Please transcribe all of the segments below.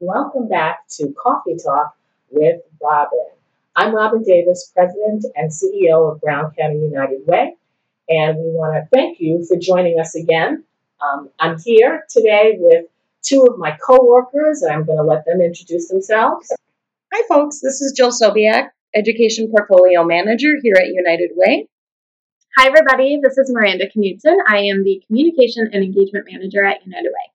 Welcome back to Coffee Talk with Robin. I'm Robin Davis, President and CEO of Brown County United Way, and we want to thank you for joining us again. Um, I'm here today with two of my co-workers, and I'm going to let them introduce themselves. Hi, folks. This is Jill Sobiak, Education Portfolio Manager here at United Way. Hi, everybody. This is Miranda Knudsen. I am the Communication and Engagement Manager at United Way.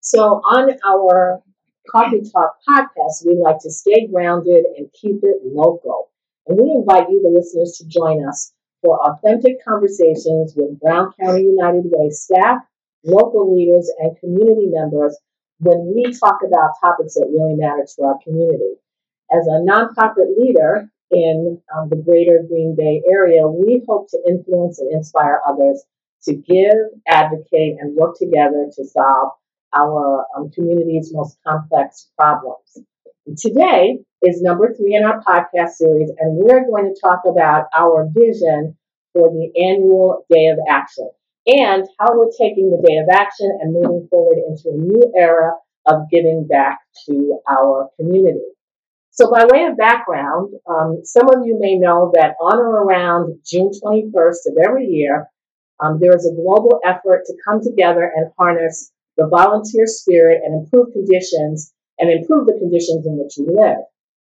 So, on our Coffee Talk podcast, we like to stay grounded and keep it local. And we invite you, the listeners, to join us for authentic conversations with Brown County United Way staff, local leaders, and community members when we talk about topics that really matter to our community. As a nonprofit leader in um, the greater Green Bay area, we hope to influence and inspire others to give, advocate, and work together to solve our um, community's most complex problems. Today is number three in our podcast series, and we're going to talk about our vision for the annual Day of Action and how we're taking the Day of Action and moving forward into a new era of giving back to our community. So, by way of background, um, some of you may know that on or around June 21st of every year, um, there is a global effort to come together and harness the volunteer spirit and improve conditions and improve the conditions in which we live.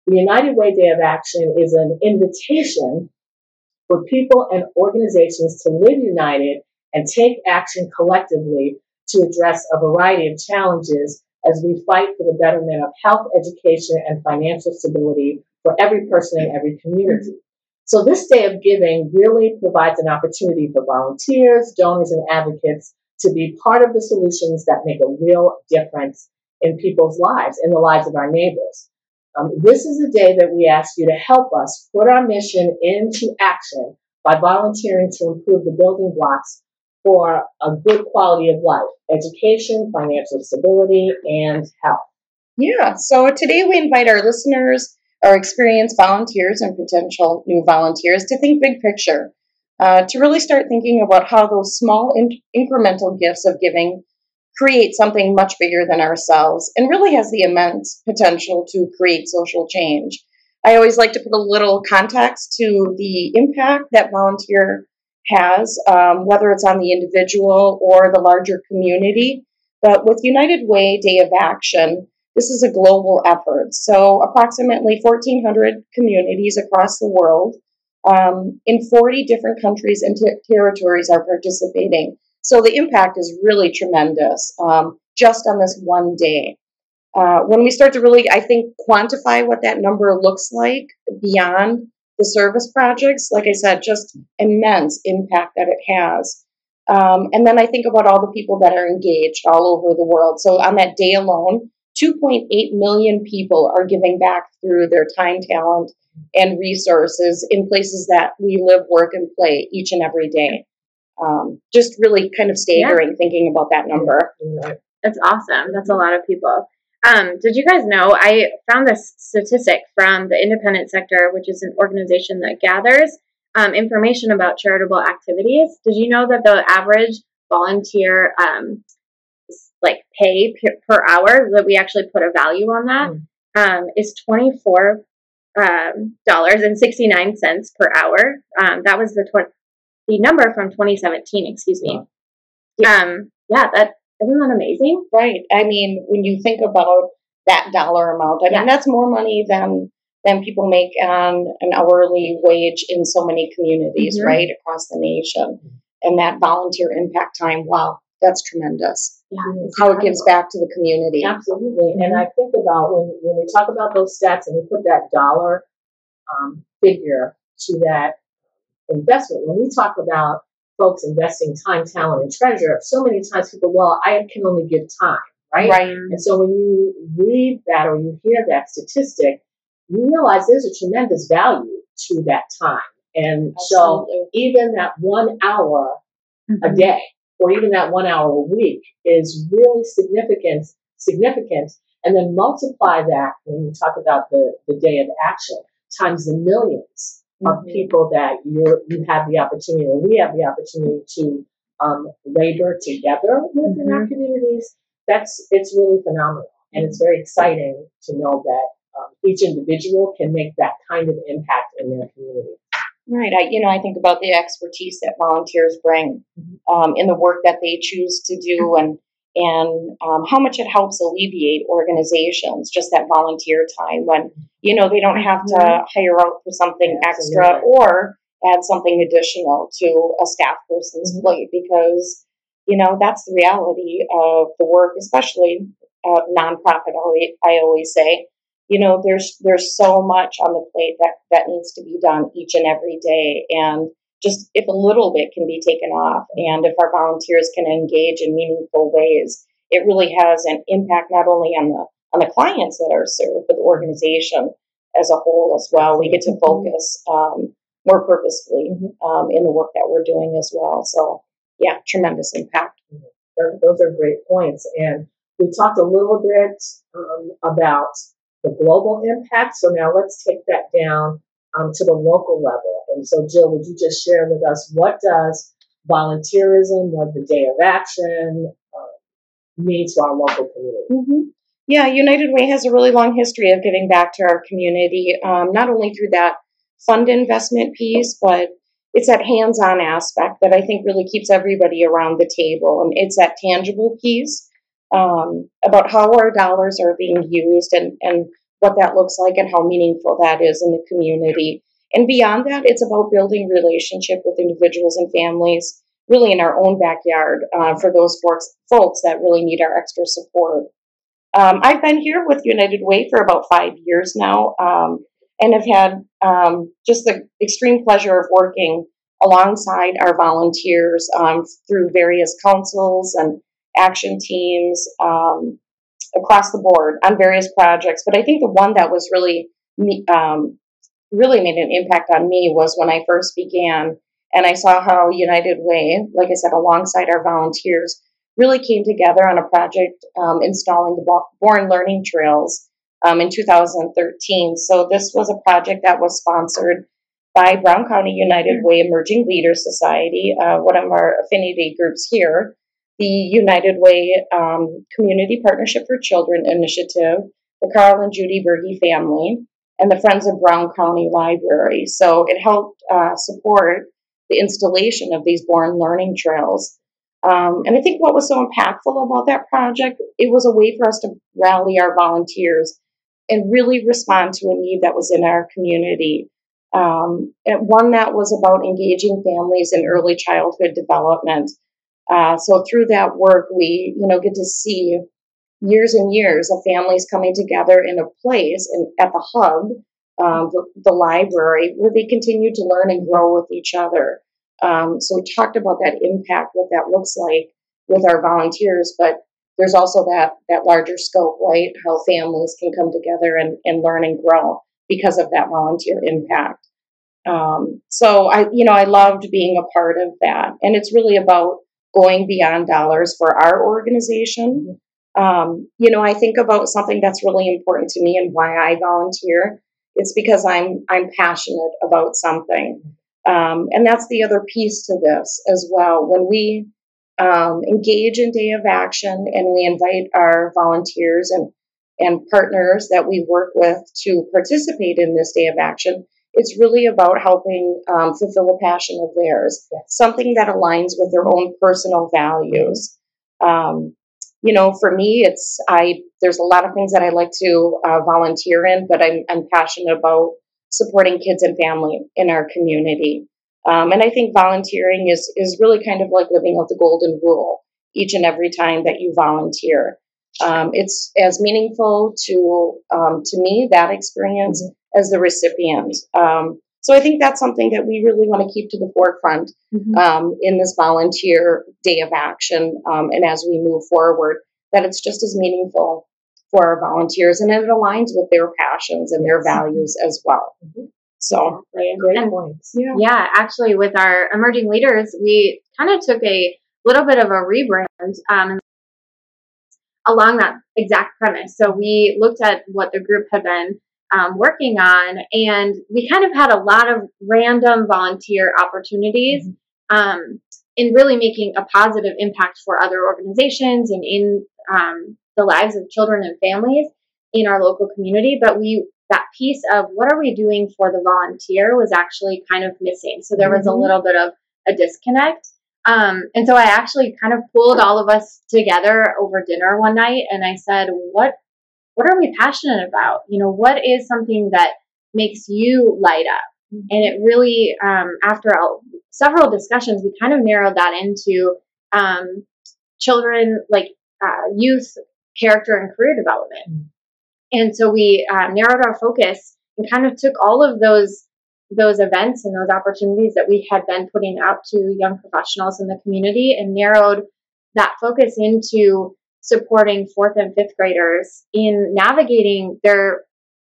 The United Way Day of Action is an invitation for people and organizations to live united and take action collectively to address a variety of challenges as we fight for the betterment of health, education, and financial stability for every person in every community. So, this day of giving really provides an opportunity for volunteers, donors, and advocates to be part of the solutions that make a real difference in people's lives, in the lives of our neighbors. Um, this is a day that we ask you to help us put our mission into action by volunteering to improve the building blocks for a good quality of life education, financial stability, and health. Yeah, so today we invite our listeners, our experienced volunteers, and potential new volunteers to think big picture uh, to really start thinking about how those small in- incremental gifts of giving create something much bigger than ourselves and really has the immense potential to create social change. I always like to put a little context to the impact that volunteer has, um, whether it's on the individual or the larger community. But with United Way Day of Action, this is a global effort. So, approximately 1,400 communities across the world um, in 40 different countries and ter- territories are participating. So the impact is really tremendous um, just on this one day. Uh, when we start to really, I think, quantify what that number looks like beyond the service projects, like I said, just immense impact that it has. Um, and then I think about all the people that are engaged all over the world. So on that day alone, 2.8 million people are giving back through their time, talent, and resources in places that we live, work, and play each and every day. Um, just really kind of staggering yeah. thinking about that number. That's awesome. That's a lot of people. Um, did you guys know? I found this statistic from the independent sector, which is an organization that gathers um, information about charitable activities. Did you know that the average volunteer um, like pay per hour that we actually put a value on that mm. is twenty four um, dollars and sixty nine cents per hour. Um, that was the tw- the number from 2017. Excuse me. Yeah. Um, yeah, that isn't that amazing, right? I mean, when you think about that dollar amount, I yeah. mean that's more money than than people make on an hourly wage in so many communities, mm-hmm. right, across the nation. And that volunteer impact time, wow, that's tremendous. Yeah, how it gives back to the community. Absolutely. Mm-hmm. And I think about when, when we talk about those stats and we put that dollar um, figure to that investment, when we talk about folks investing time, talent, and treasure, so many times people, well, I can only give time, right? Right. And so when you read that or you hear that statistic, you realize there's a tremendous value to that time. And Absolutely. so even that one hour mm-hmm. a day or even that one hour a week is really significant, significant. And then multiply that when you talk about the, the day of action times the 1000000s of Mhm. people that you're you have the opportunity, or we have the opportunity to um, labor together with in our communities. That's it's really phenomenal, and it's very exciting to know that um, each individual can make that kind of impact in their community. Right. I, you know, I think about the expertise that volunteers bring um, in the work that they choose to do, and and um, how much it helps alleviate organizations just that volunteer time when you know they don't have to hire out for something extra Absolutely. or add something additional to a staff person's Mhm. plate because you know that's the reality of the work, especially uh, nonprofit. I always say you know there's there's so much on the plate that that needs to be done each and every day and just if a little bit can be taken off and if our volunteers can engage in meaningful ways it really has an impact not only on the on the clients that are served but the organization as a whole as well. We get to focus um, more purposefully Mhm. um, in the work that we're doing as well. So yeah tremendous impact. Those, those are great points, and we talked a little bit um, about the global impact. So now let's take that down um, to the local level. And so, Jill, would you just share with us what does volunteerism, what the Day of Action uh, mean to our local community? hmm Yeah, United Way has a really long history of giving back to our community, um, not only through that fund investment piece, but it's that hands on aspect that I think really keeps everybody around the table. And it's that tangible piece um, about how our dollars are being used and, and what that looks like and how meaningful that is in the community. And beyond that, it's about building relationship with individuals and families, really in our own backyard uh, for those folks, folks that really need our extra support. Um, I've been here with United Way for about five years now, um, and have had um, just the extreme pleasure of working alongside our volunteers um, through various councils and action teams um, across the board on various projects. But I think the one that was really um, really made an impact on me was when I first began, and I saw how United Way, like I said, alongside our volunteers, really came together on a project um, installing the Born Learning Trails um, in 2013. So this was a project that was sponsored by Brown County United Way Emerging Leaders Society, uh, one of our affinity groups here, the United Way um, Community Partnership for Children Initiative, the Carl and Judy Berge family, and the Friends of Brown County Library. So it helped uh, support the installation of these Born Learning Trails. Um, and I think what was so impactful about that project, it was a way for us to rally our volunteers and really respond to a need that was in our community. Um, and one that was about engaging families in early childhood development. Uh, so through that work, we you know get to see years and years of families coming together in a place in, at the hub, um, the, the library, where they continue to learn and grow with each other. Um, so we talked about that impact, what that looks like with our volunteers, but there's also that that larger scope, right? How families can come together and, and learn and grow because of that volunteer impact. Um, so I, you know, I loved being a part of that, and it's really about going beyond dollars for our organization. Um, you know, I think about something that's really important to me and why I volunteer. It's because I'm I'm passionate about something, um, and that's the other piece to this as well. When we um, engage in Day of Action and we invite our volunteers and and partners that we work with to participate in this Day of Action, it's really about helping um, fulfill a passion of theirs, something that aligns with their own personal values. Um, you know, for me, it's I. There's a lot of things that I like to uh, volunteer in, but I'm I'm passionate about supporting kids and family in our community. Um, and I think volunteering is is really kind of like living out the golden rule each and every time that you volunteer. Um, it's as meaningful to um, to me that experience as the recipient. Um, so I think that's something that we really want to keep to the forefront um, in this volunteer day of action, um, and as we move forward, that it's just as meaningful for our volunteers, and it aligns with their passions and their values as well. Mhm. So Great And- points. yeah. Yeah, actually, with our emerging leaders, we kind of took a little bit of a rebrand um, along that exact premise. So we looked at what the group had been um, working on, and we kind of had a lot of random volunteer opportunities. Mm-hmm. Um, in really making a positive impact for other organizations and in um, the lives of children and families in our local community. But we that piece of what are we doing for the volunteer was actually kind of missing. So there was a Mhm. little bit of a disconnect. Um, and so I actually kind of pulled all of us together over dinner one night, and I said, "What what are we passionate about? You know, what is something that makes you light up?" And it really, um, after a, several discussions, we kind of narrowed that into um, children, like uh, youth character and career development. Mm. And so we um, narrowed our focus and kind of took all of those those events and those opportunities that we had been putting out to young professionals in the community and narrowed that focus into supporting fourth and fifth graders in navigating their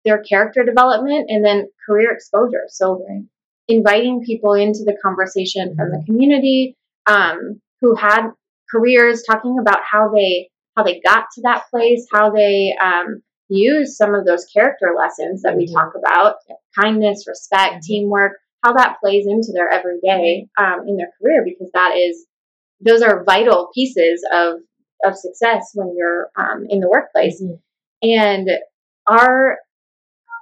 their character development and then career exposure. So inviting people into the conversation from the community um, who had careers, talking about how they how they got to that place, how they um, use some of those character lessons that we Mhm. talk about, kindness, respect, Mhm. teamwork, how that plays into their everyday um, in their career because that is those are vital pieces of of success when you're um, in the workplace. Mhm. and our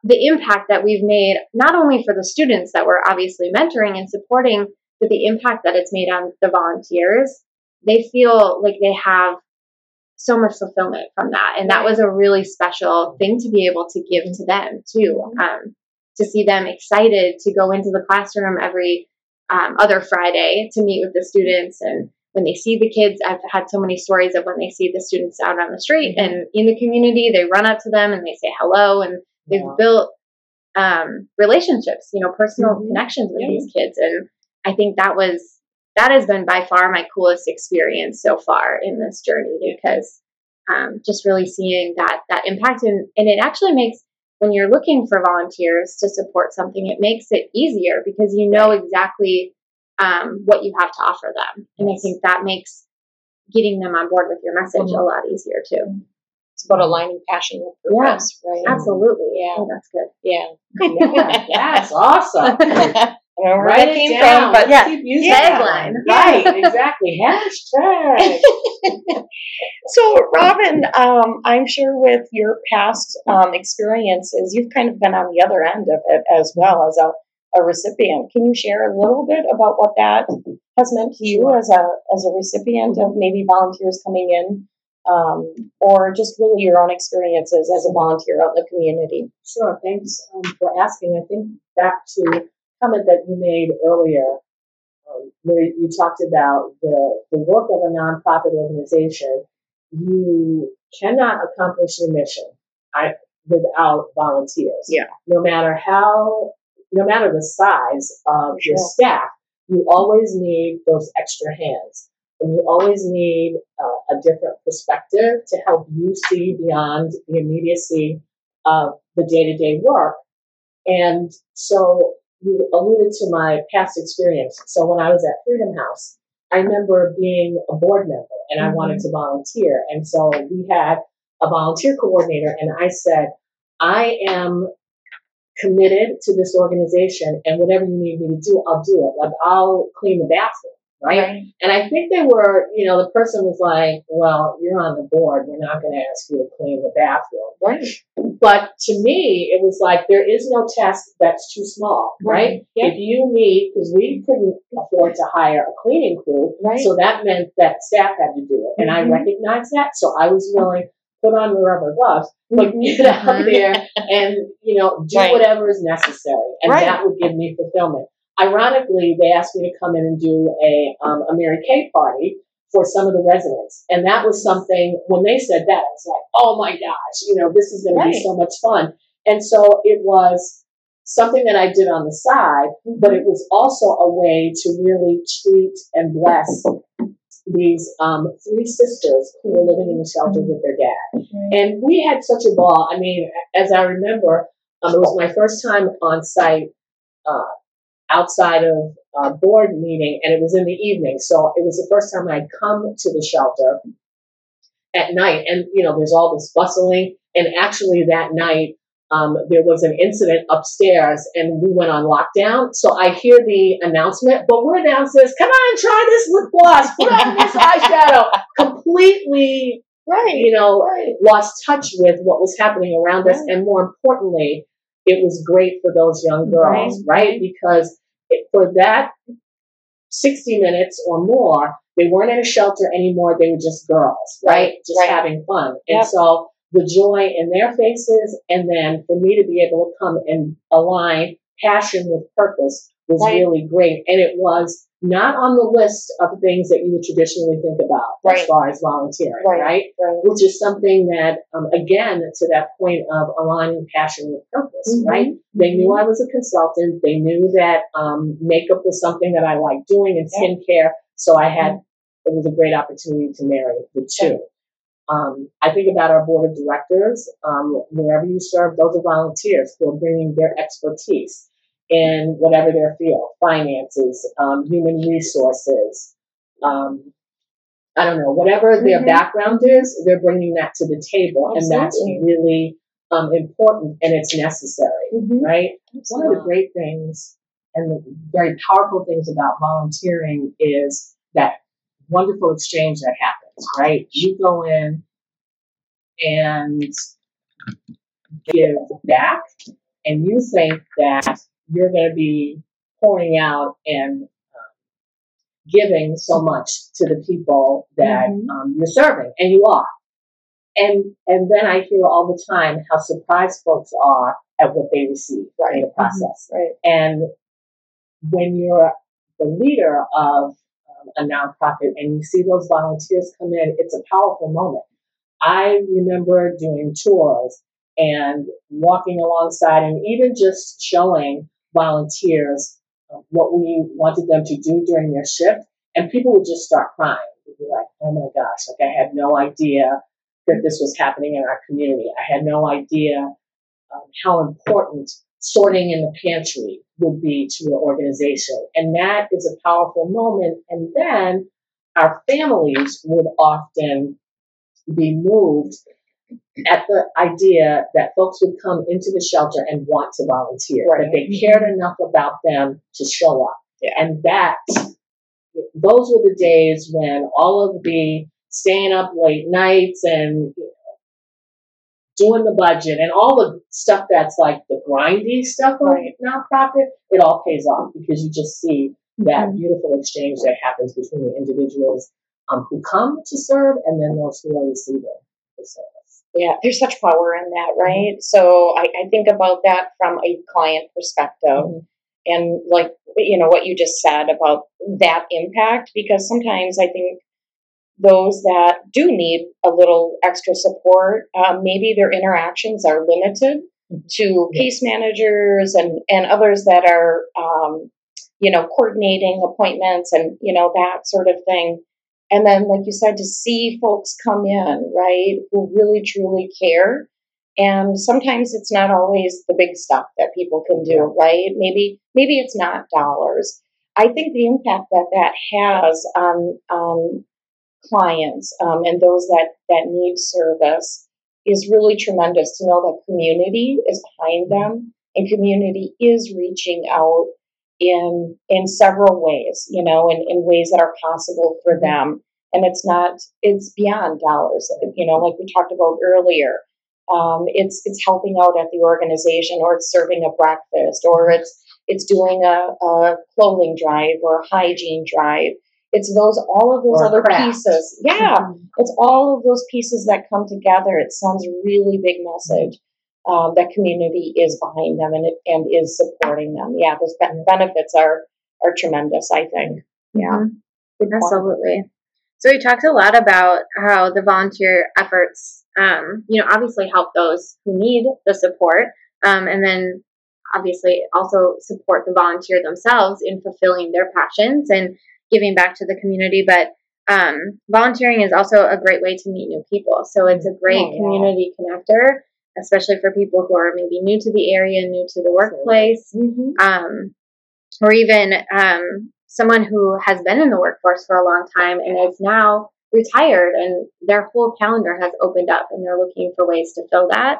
the impact that we've made not only for the students that we're obviously mentoring and supporting but the impact that it's made on the volunteers they feel like they have so much fulfillment from that. And that was a really special thing to be able to give to them too um, to see them excited to go into the classroom every um, other friday to meet with the students and when they see the kids i've had so many stories of when they see the students out on the street and in the community they run up to them and they say hello and they've Yeah. built um, relationships you know personal Mhm. connections with Yeah. these kids and i think that was that has been by far my coolest experience so far in this journey because um, just really seeing that that impact and, and it actually makes when you're looking for volunteers to support something it makes it easier because you know exactly um, what you have to offer them and i think that makes getting them on board with your message a Mhm. lot easier too It's about aligning passion with purpose, right? absolutely Yeah. oh, that's good Yeah. Yeah, that's awesome. I don't know where Write that it came down. from, but yeah. keep using Yeah. Tagline. Right, exactly. Hashtag. So, Robin, um, I'm sure with your past um, experiences, you've kind of been on the other end of it as well as a, a recipient. Can you share a little bit about what that has meant to you as a as a recipient of maybe volunteers coming in, um, or just really your own experiences as a volunteer out in the community? Sure, thanks um, for asking. I think back to comment that you made earlier, um, where you talked about the, the work of a nonprofit organization. You cannot accomplish your mission I, without volunteers. Yeah. No matter how, no matter the size of your staff, you always need those extra hands. And you always need uh, a different perspective to help you see beyond the immediacy of the day to day work. And so you alluded to my past experience. So when I was at Freedom House, I remember being a board member and I wanted to volunteer. And so we had a volunteer coordinator, and I said, I am committed to this organization, and whatever you need me to do, I'll do it. Like, I'll clean the bathroom, right? And I think they were, you know, the person was like, well, you're on the board. We're not going to ask you to clean the bathroom. Right. But to me, it was like, there is no task that's too small, right? Yeah. If you need, because we couldn't afford to hire a cleaning crew, Right. so that meant that staff had to do it. And I Mhm. recognized that, so I was willing put on the rubber gloves, but get out Mhm. there and, you know, do Right. whatever is necessary. And Right. that would give me fulfillment. Ironically, they asked me to come in and do a, um, a Mary Kay party for some of the residents. And that was something, when they said that, I was like, oh my gosh, you know, this is going to be so much fun. And so it was something that I did on the side, but it was also a way to really treat and bless these um, three sisters who were living in the shelter with their dad. And we had such a ball. I mean, as I remember, um, it was my first time on site uh, outside of a board meeting, and it was in the evening. So it was the first time I'd come to the shelter at night. And, you know, there's all this bustling. And actually, that night, um, there was an incident upstairs and we went on lockdown. So I hear the announcement, but we're downstairs. Come on, try this lip gloss. Put on this eyeshadow. Completely, Right. you know, Right. lost touch with what was happening around us. And more importantly, it was great for those young girls, right? Because it, for that 60 minutes or more, they weren't in a shelter anymore. They were just girls, right? Right, Just right. having fun. And Yep. so the joy in their faces, and then for me to be able to come and align passion with purpose was Right. really great. And it was not on the list of things that you would traditionally think about Right. as far as volunteering, Right. right? Which is something that, um, again, to that point of aligning passion with purpose, Mhm. right? They knew I was a consultant. They knew that um, makeup was something that I liked doing and skincare. So I had, it was a great opportunity to marry the two. Um, I think about our board of directors. Um, wherever you serve, those are volunteers who are bringing their expertise in whatever their field, finances, um, human resources, um, I don't know, whatever their Mhm. background is, they're bringing that to the table, and that's really um, important and it's necessary, Mhm. right? One of the great things and the very powerful things about volunteering is that wonderful exchange that happens, right? You go in and give back, and you think that you're going to be pouring out and um, giving so much to the people that Mhm. um, you're serving, and you are. And and then I hear all the time how surprised folks are at what they receive right. in the process. Right. And when you're the leader of a nonprofit and you see those volunteers come in, it's a powerful moment. I remember doing tours and walking alongside and even just showing volunteers uh, what we wanted them to do during their shift. And people would just start crying. They'd be like, oh my gosh, like I had no idea that this was happening in our community. I had no idea um, how important sorting in the pantry would be to your organization. And that is a powerful moment. And then our families would often be moved at the idea that folks would come into the shelter and want to volunteer, Right. that they cared enough about them to show up. Yeah. And that, those were the days when all of the staying up late nights and doing the budget and all the stuff that's like the grindy stuff of Right. nonprofit, it all pays off because you just see that Mhm. beautiful exchange that happens between the individuals um, who come to serve and then those who are receiving the service. Yeah, there's such power in that, right? So I, I think about that from a client perspective. Mhm. And like, you know, what you just said about that impact, because sometimes I think those that do need a little extra support, um, maybe their interactions are limited to case managers and, and others that are, um, you know, coordinating appointments and, you know, that sort of thing. And then, like you said, to see folks come in, right, who really truly care. And sometimes it's not always the big stuff that people can do, right? Maybe maybe it's not dollars. I think the impact that that has on on clients um, and those that that need service is really tremendous. To know that community is behind them and community is reaching out in in several ways, you know, in, in ways that are possible for them. And it's not it's beyond dollars, you know, like we talked about earlier. Um, it's it's helping out at the organization, or it's serving a breakfast, or it's it's doing a, a clothing drive or a hygiene drive. It's those all of those Or other craft. pieces. Yeah, it's all of those pieces that come together. It sends a really big message um, that community is behind them and it, and is supporting them. Yeah, those ben- benefits are are tremendous. I think. Yeah, Mhm. Absolutely. So we talked a lot about how the volunteer efforts, um, you know, obviously help those who need the support, um, and then obviously also support the volunteer themselves in fulfilling their passions and giving back to the community. But um, volunteering is also a great way to meet new people. So it's a great Oh, yeah. community connector, especially for people who are maybe new to the area, new to the workplace Mhm. um, or even um, someone who has been in the workforce for a long time and is now retired and their whole calendar has opened up and they're looking for ways to fill that.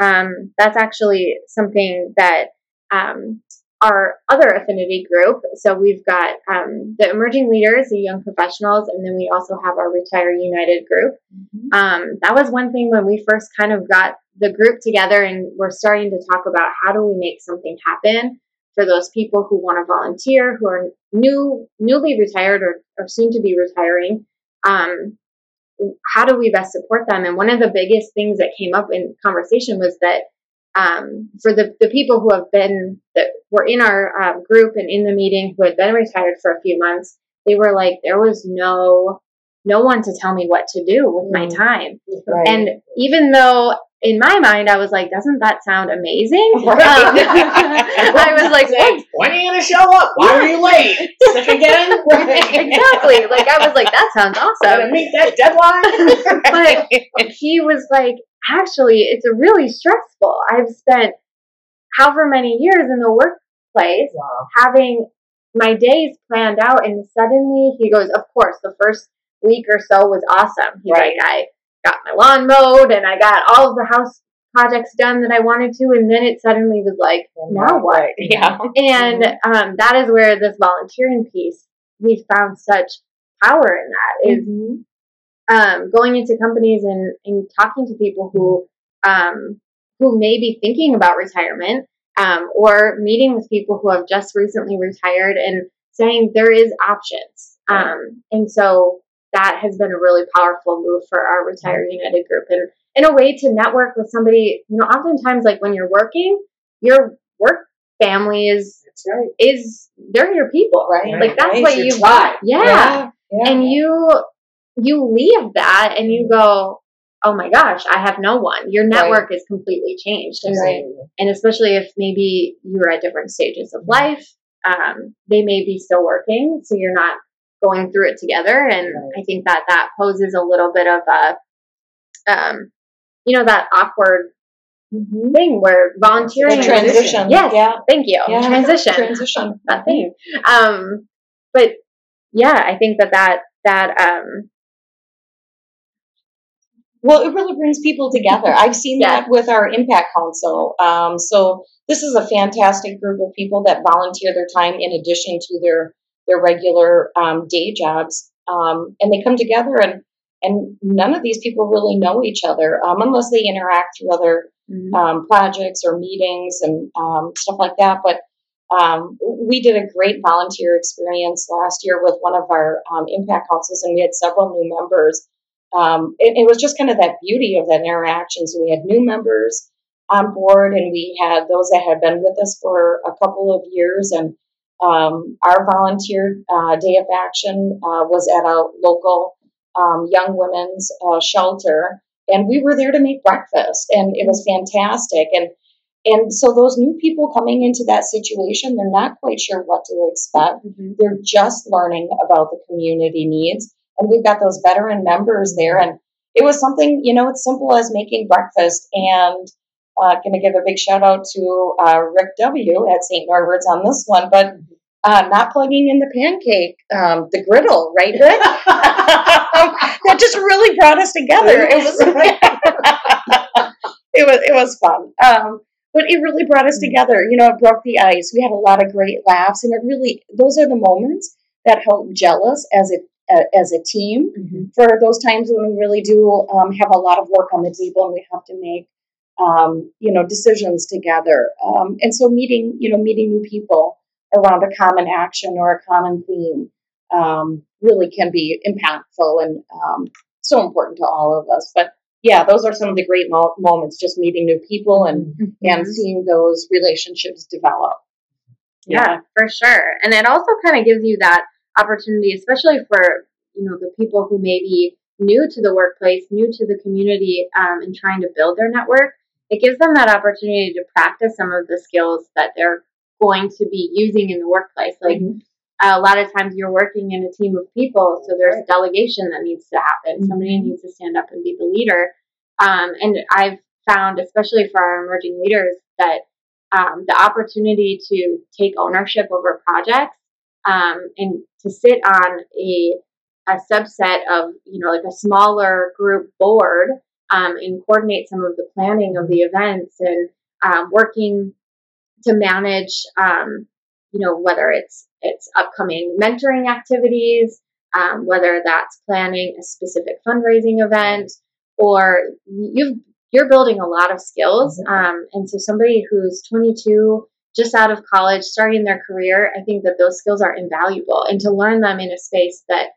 Um, that's actually something that um, our other affinity group. So we've got um, the emerging leaders, the young professionals, and then we also have our Retire United group. Mm-hmm. Um, that was one thing when we first kind of got the group together and we're starting to talk about how do we make something happen for those people who want to volunteer, who are new, newly retired or, or soon to be retiring. Um, how do we best support them? And one of the biggest things that came up in conversation was that um, for the, the people who have been that were in our um, group and in the meeting who had been retired for a few months, they were like, there was no no one to tell me what to do with my mm. time. Right. And even though in my mind, I was like, doesn't that sound amazing? Right. Um, I was like, when are you going to show up? Why are you late? Sick again? exactly. Like, I was like, that sounds awesome. meet that deadline. but he was like, actually, it's really stressful. I've spent however many years in the workplace wow. having my days planned out, and suddenly he goes, of course, the first week or so was awesome. He's right. like, I got my lawn mowed and I got all of the house projects done that I wanted to, and then it suddenly was like, now what? Yeah. And um, that is where this volunteering piece we found such power in that is mm-hmm. Um, going into companies and, and talking to people who um, who may be thinking about retirement um, or meeting with people who have just recently retired and saying there is options. Um, and so that has been a really powerful move for our Retire United group and in a way to network with somebody, you know, oftentimes like when you're working, your work family is right. is they're your people, right? Like that's right. what you yeah. yeah. yeah. And you you leave that and you go, Oh my gosh, I have no one. Your network right. is completely changed. And, and especially if maybe you're at different stages of life, um, they may be still working, so you're not going through it together. And right. I think that that poses a little bit of a, um, you know, that awkward mm-hmm. thing where volunteering the transition. Yes, yeah. thank you. Yeah. Transition. Transition. that thing. Um, but yeah, I think that that that um, well, it really brings people together. I've seen yeah. that with our Impact Council. Um, so this is a fantastic group of people that volunteer their time in addition to their their regular um, day jobs, um, and they come together and and none of these people really know each other um, unless they interact through other mm-hmm. Um, projects or meetings and um, stuff like that. But um, we did a great volunteer experience last year with one of our impact councils, and we had several new members. It, it was just kind of that beauty of that interaction. So we had new members on board, and we had those that had been with us for a couple of years, and um, our volunteer uh, day of action uh, was at a local um, young women's uh, shelter, and we were there to make breakfast, and it was fantastic. And and so those new people coming into that situation, they're not quite sure what to expect. Mm-hmm. They're just learning about the community needs, and we've got those veteran members there, and it was something you know, it's simple as making breakfast and. Uh, going to give a big shout out to uh, Rick W. at St. Norbert's on this one, but uh, not plugging in the pancake, um, the griddle, right? that just really brought us together. It was, it was, it was fun. Um, but it really brought us together. You know, it broke the ice. We had a lot of great laughs, and it really, those are the moments that help gel us as a as a team mm-hmm. for those times when we really do um, have a lot of work on the table and we have to make um, you know decisions together. Um, and so meeting you know meeting new people around a common action or a common theme um, really can be impactful and um, so important to all of us. But yeah, those are some of the great mo- moments, just meeting new people and mm-hmm. and seeing those relationships develop. Yeah. yeah, for sure. And it also kind of gives you that opportunity, especially for you know the people who may be new to the workplace, new to the community, um, and trying to build their network. It gives them that opportunity to practice some of the skills that they're going to be using in the workplace. Like mm-hmm. a lot of times you're working in a team of people, so there's delegation that needs to happen. Mm-hmm. Somebody needs to stand up and be the leader. Um, and I've found, especially for our emerging leaders, that um, the opportunity to take ownership over projects um, and to sit on a a subset of you know like a smaller group board um, and coordinate some of the planning of the events and um, working to manage, um, you know, whether it's it's upcoming mentoring activities, um, whether that's planning a specific fundraising event, or you've you're building a lot of skills. Mm-hmm. Um, and so somebody who's 22, just out of college, starting their career, I think that those skills are invaluable. And to learn them in a space that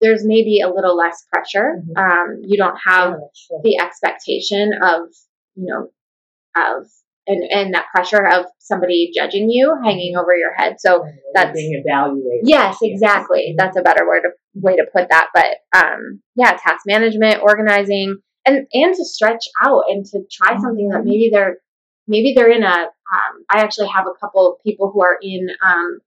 there's maybe a little less pressure. Mhm. Um, you don't have sure. the expectation of, you know, of and, and that pressure of somebody judging you hanging over your head. So You're that's- being evaluated. Yes, exactly. That's a better word to, way to put that. But um, yeah, task management, organizing, and and to stretch out and to try something that maybe they're maybe they're in a. Um, I actually have a couple of people who are in um,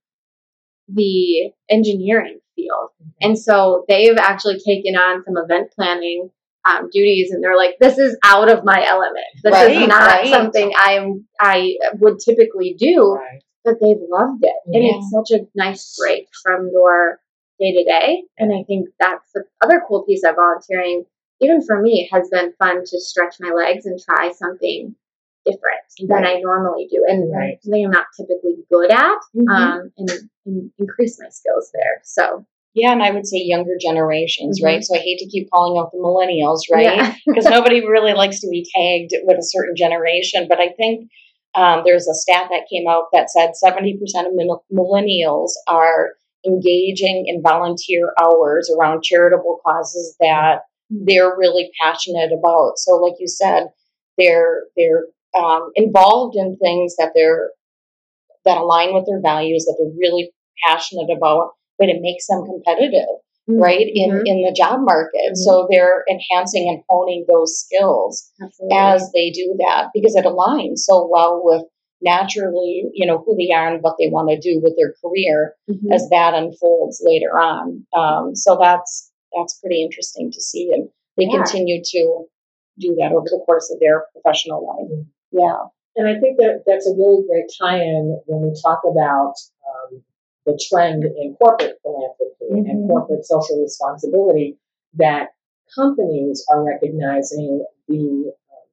the engineering field, and so they've actually taken on some event planning. Um, duties and they're like this is out of my element this Right, is not right. something i'm i would typically do Right. but they've loved it. And it's such a nice break from your day to day. And I think that's the other cool piece of volunteering, even for me, has been fun to stretch my legs and try something different than I normally do. And Right. something I'm not typically good at, Mhm. um, and, and increase my skills there. So, Yeah, and I would say younger generations, Mhm. right? So I hate to keep calling out the millennials, right? yeah. Because nobody really likes to be tagged with a certain generation. But I think um, there's a stat that came out that said 70% of mil- millennials are engaging in volunteer hours around charitable causes that they're really passionate about. So, like you said, they're they're um, involved in things that they're that align with their values that they're really passionate about, but it makes them competitive right in Mhm. in the job market Mhm. so they're enhancing and honing those skills Absolutely. as they do that because it aligns so well with naturally you know who they are and what they want to do with their career Mhm. as that unfolds later on um, so that's that's pretty interesting to see and they Yeah. continue to do that over the course of their professional life yeah And I think that that's a really great tie-in when we talk about um, the trend in corporate philanthropy and Mhm. corporate social responsibility that companies are recognizing the um,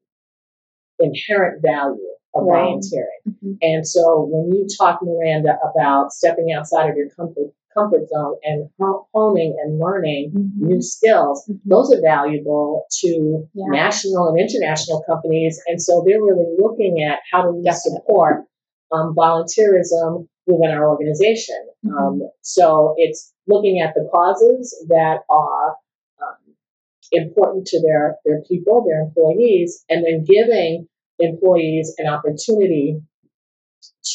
inherent value of Right. volunteering. Mhm. And so when you talk, Miranda, about stepping outside of your comfort comfort zone and ho- honing and learning Mhm. new skills, Mhm. those are valuable to Yeah. national and international companies. And so they're really looking at how do we support um, volunteerism within our organization. Mhm. Um, so it's looking at the causes that are um, important to their, their people, their employees, and then giving employees an opportunity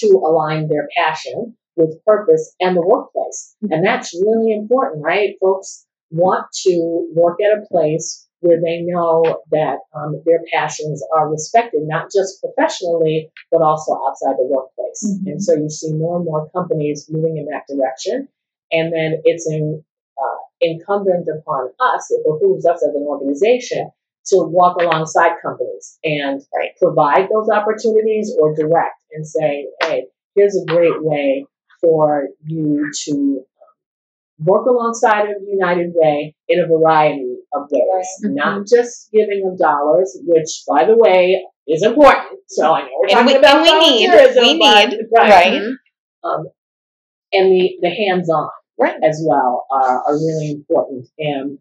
to align their passion with purpose and the workplace. And that's really important, right? Folks want to work at a place where they know that um, their passions are respected, not just professionally, but also outside the workplace. Mhm. And so you see more and more companies moving in that direction. And then it's in, uh, incumbent upon us, it behooves us as an organization to walk alongside companies and Right. provide those opportunities or direct and say, hey, here's a great way for you to work alongside of United Way in a variety of ways, Right. not just giving of dollars, which, by the way, is important. So I know we're And talking we- about we need- we need, right. right. Mhm. Um, and the, the hands-on Right. as well are, are really important. And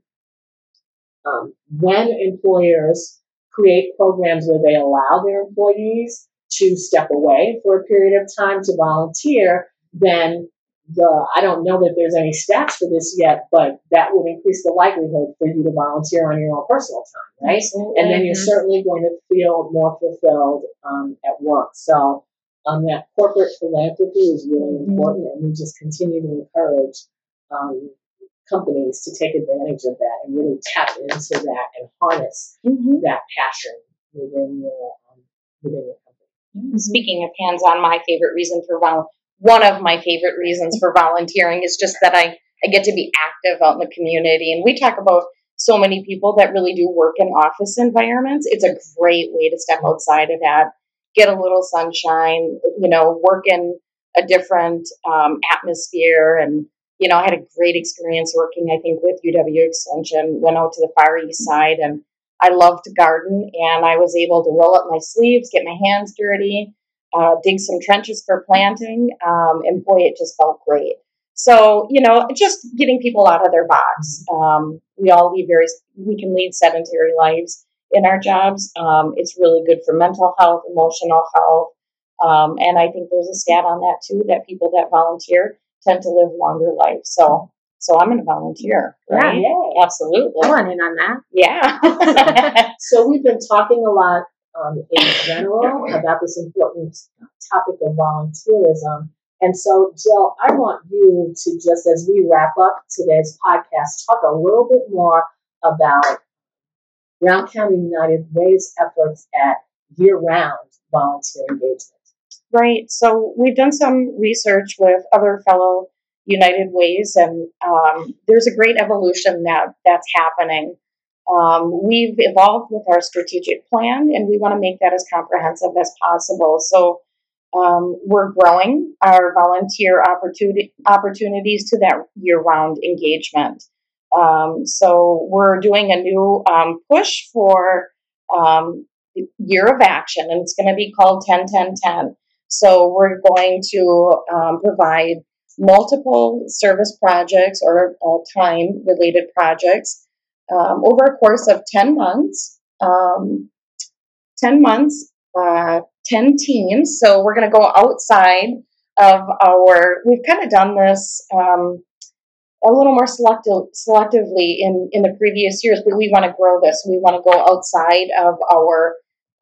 um, when employers create programs where they allow their employees to step away for a period of time to volunteer, then the I don't know that there's any stats for this yet, but that would increase the likelihood for you to volunteer on your own personal time, right? And then you're Mhm. certainly going to feel more fulfilled um, at work. So um, that corporate philanthropy is really Mhm. important, and we just continue to encourage um, companies to take advantage of that and really tap into that and harness Mhm. that passion within your um, within your company. Speaking of hands on, my favorite reason for vol- one of my favorite reasons for volunteering is just that I, I get to be active out in the community. And we talk about so many people that really do work in office environments. It's a great way to step outside of that, get a little sunshine, you know, work in a different um, atmosphere. And, you know, I had a great experience working, I think, with UW Extension, went out to the Far East Side and I loved to garden, and I was able to roll up my sleeves, get my hands dirty, uh, dig some trenches for planting, um, and boy, it just felt great. So, you know, just getting people out of their box. Um, we all lead very, we can lead sedentary lives in our jobs. Um, it's really good for mental health, emotional health. Um, and I think there's a stat on that too that people that volunteer tend to live longer lives. So, so I'm going to volunteer. Right? Yeah. Absolutely. I want in on that. Yeah. So we've been talking a lot um, in general about this important topic of volunteerism. And so, Jill, I want you to just as we wrap up today's podcast, talk a little bit more about Brown County United Way's efforts at year-round volunteer engagement. Right. So we've done some research with other fellow United Ways, and um, there's a great evolution that that's happening. Um, we've evolved with our strategic plan, and we want to make that as comprehensive as possible. So um, we're growing our volunteer opportunity, opportunities to that year-round engagement. Um, so we're doing a new um, push for um, year of action, and it's going to be called 10 10 10. So we're going to um, provide multiple service projects or uh, time related projects um, over a course of 10 months. Um, 10 months, uh, 10 teams. So we're going to go outside of our, we've kind of done this um, a little more selective, selectively in, in the previous years, but we want to grow this. We want to go outside of our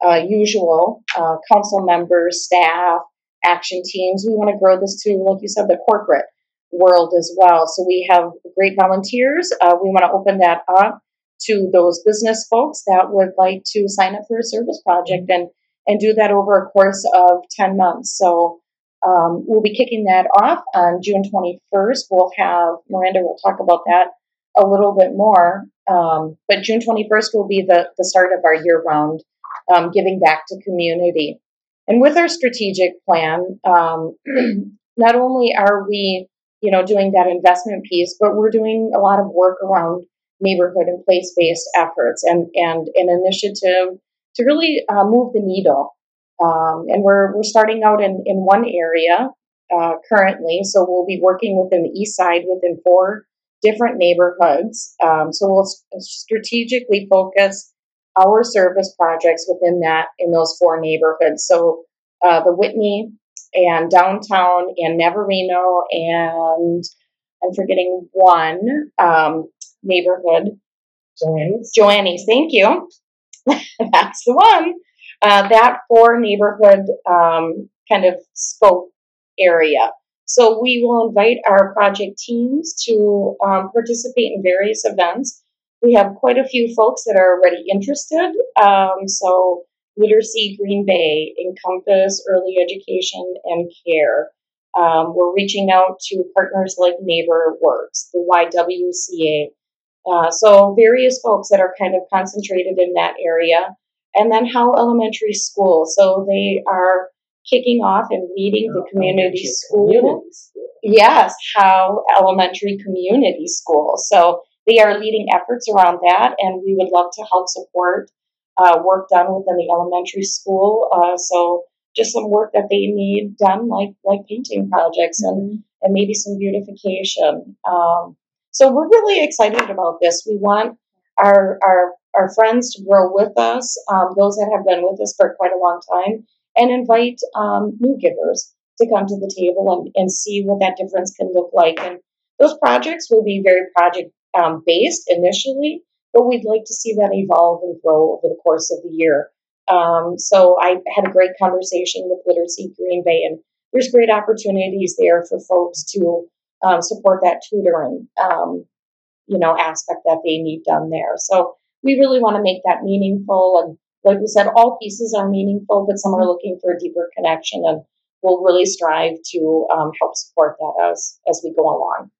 uh, usual uh, council members, staff, action teams. We want to grow this to, like you said, the corporate world as well. So we have great volunteers. Uh, we want to open that up to those business folks that would like to sign up for a service project and and do that over a course of 10 months. So um, we'll be kicking that off on June 21st. We'll have Miranda will talk about that a little bit more. Um, but June 21st will be the, the start of our year round um, giving back to community. And with our strategic plan, um, not only are we, you know, doing that investment piece, but we're doing a lot of work around neighborhood and place-based efforts and and an initiative to really uh, move the needle. Um, and we're we're starting out in in one area uh, currently, so we'll be working within the east side within four different neighborhoods. Um, so we'll strategically focus our service projects within that in those four neighborhoods. So uh, the Whitney and downtown and Navarino and I'm forgetting one um, neighborhood. Joanne's. Joanne's, thank you. That's the one. Uh, that four neighborhood um, kind of scope area. So we will invite our project teams to um, participate in various events. We have quite a few folks that are already interested. Um, so Literacy Green Bay, Encompass Early Education and Care. Um, we're reaching out to partners like NeighborWorks, the YWCA. Uh, so various folks that are kind of concentrated in that area. And then Howe Elementary School. So they are kicking off and leading the community school. Community school. Yes, Howe Elementary Community School. So they are leading efforts around that, and we would love to help support uh, work done within the elementary school. Uh, so just some work that they need done, like like painting projects and and maybe some beautification. Um, so we're really excited about this. We want our our our friends to grow with us, um, those that have been with us for quite a long time, and invite um, new givers to come to the table and, and see what that difference can look like. And those projects will be very project um, based initially, but we'd like to see that evolve and grow over the course of the year. Um, so I had a great conversation with Literacy Green Bay, and there's great opportunities there for folks to um, support that tutoring, um, you know, aspect that they need done there. So we really want to make that meaningful, and like we said, all pieces are meaningful, but some are looking for a deeper connection, and we'll really strive to um, help support that as as we go along.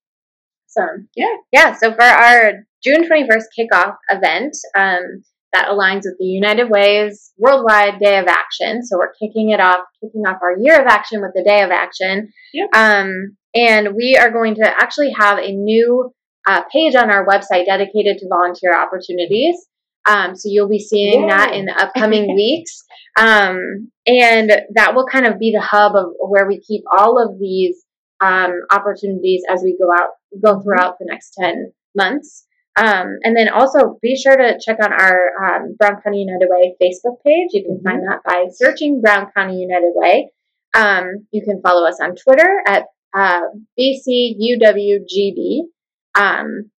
Awesome. Yeah. Yeah. So for our June 21st kickoff event, um, that aligns with the United Way's Worldwide Day of Action. So we're kicking it off, kicking off our year of action with the Day of Action. Yep. Um, and we are going to actually have a new uh, page on our website dedicated to volunteer opportunities. Um, so you'll be seeing Yay. that in the upcoming weeks. Um, and that will kind of be the hub of where we keep all of these um, opportunities as we go out, go throughout the next 10 months. Um, and then also be sure to check out our um, Brown County United Way Facebook page. You can find that by searching Brown County United Way. Um, you can follow us on Twitter at uh, BCUWGB. Um,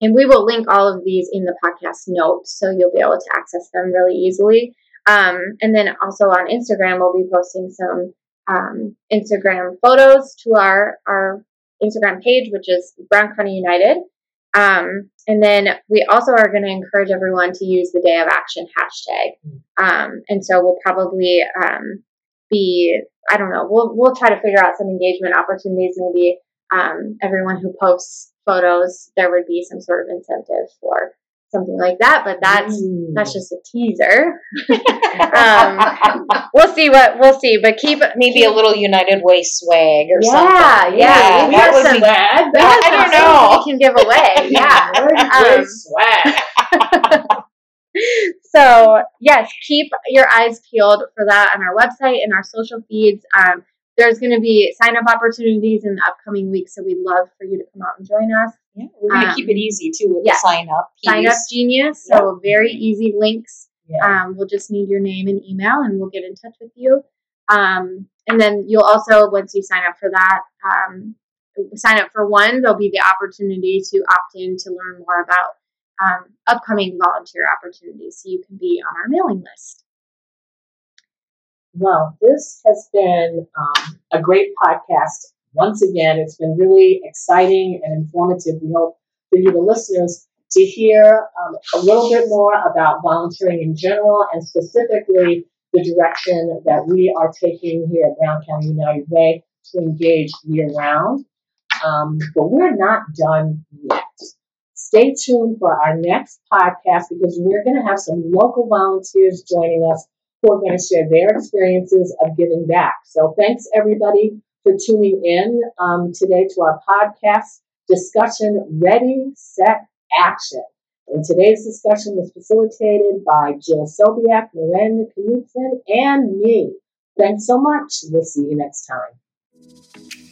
and we will link all of these in the podcast notes so you'll be able to access them really easily. Um, and then also on Instagram, we'll be posting some um, Instagram photos to our, our Instagram page, which is Brown County United. Um, and then we also are going to encourage everyone to use the Day of Action hashtag. Um, and so we'll probably um, be, I don't know, we'll, we'll try to figure out some engagement opportunities. Maybe um, everyone who posts photos, there would be some sort of incentive for something like that. But that's Mm. that's just a teaser. um, we'll see what we'll see. But keep Maybe a little United Way swag or yeah, something. yeah, yeah. we have have some we have I don't know. we can give away. Yeah. Um, swag. so yes, keep your eyes peeled for that on our website and our social feeds. Um, there's going to be sign up opportunities in the upcoming weeks, so we'd love for you to come out and join us. Yeah, we're gonna Um, keep it easy too with yeah. the sign up. Sign up piece. Genius, so very easy links. Yeah. Um, we'll just need your name and email, and we'll get in touch with you. Um, and then you'll also, once you sign up for that, um, sign up for one, there'll be the opportunity to opt in to learn more about um, upcoming volunteer opportunities, so you can be on our mailing list. Well, this has been um, a great podcast. Once again, it's been really exciting and informative. We hope for you, the listeners, to hear um, a little bit more about volunteering in general and specifically the direction that we are taking here at Brown County United Way to engage year round. Um, but we're not done yet. Stay tuned for our next podcast because we're going to have some local volunteers joining us who are going to share their experiences of giving back. So thanks everybody for tuning in um, today to our podcast discussion Ready, Set, Action. And today's discussion was facilitated by Jill Sobiak, Miranda Knudsen, and me. Thanks so much. We'll see you next time.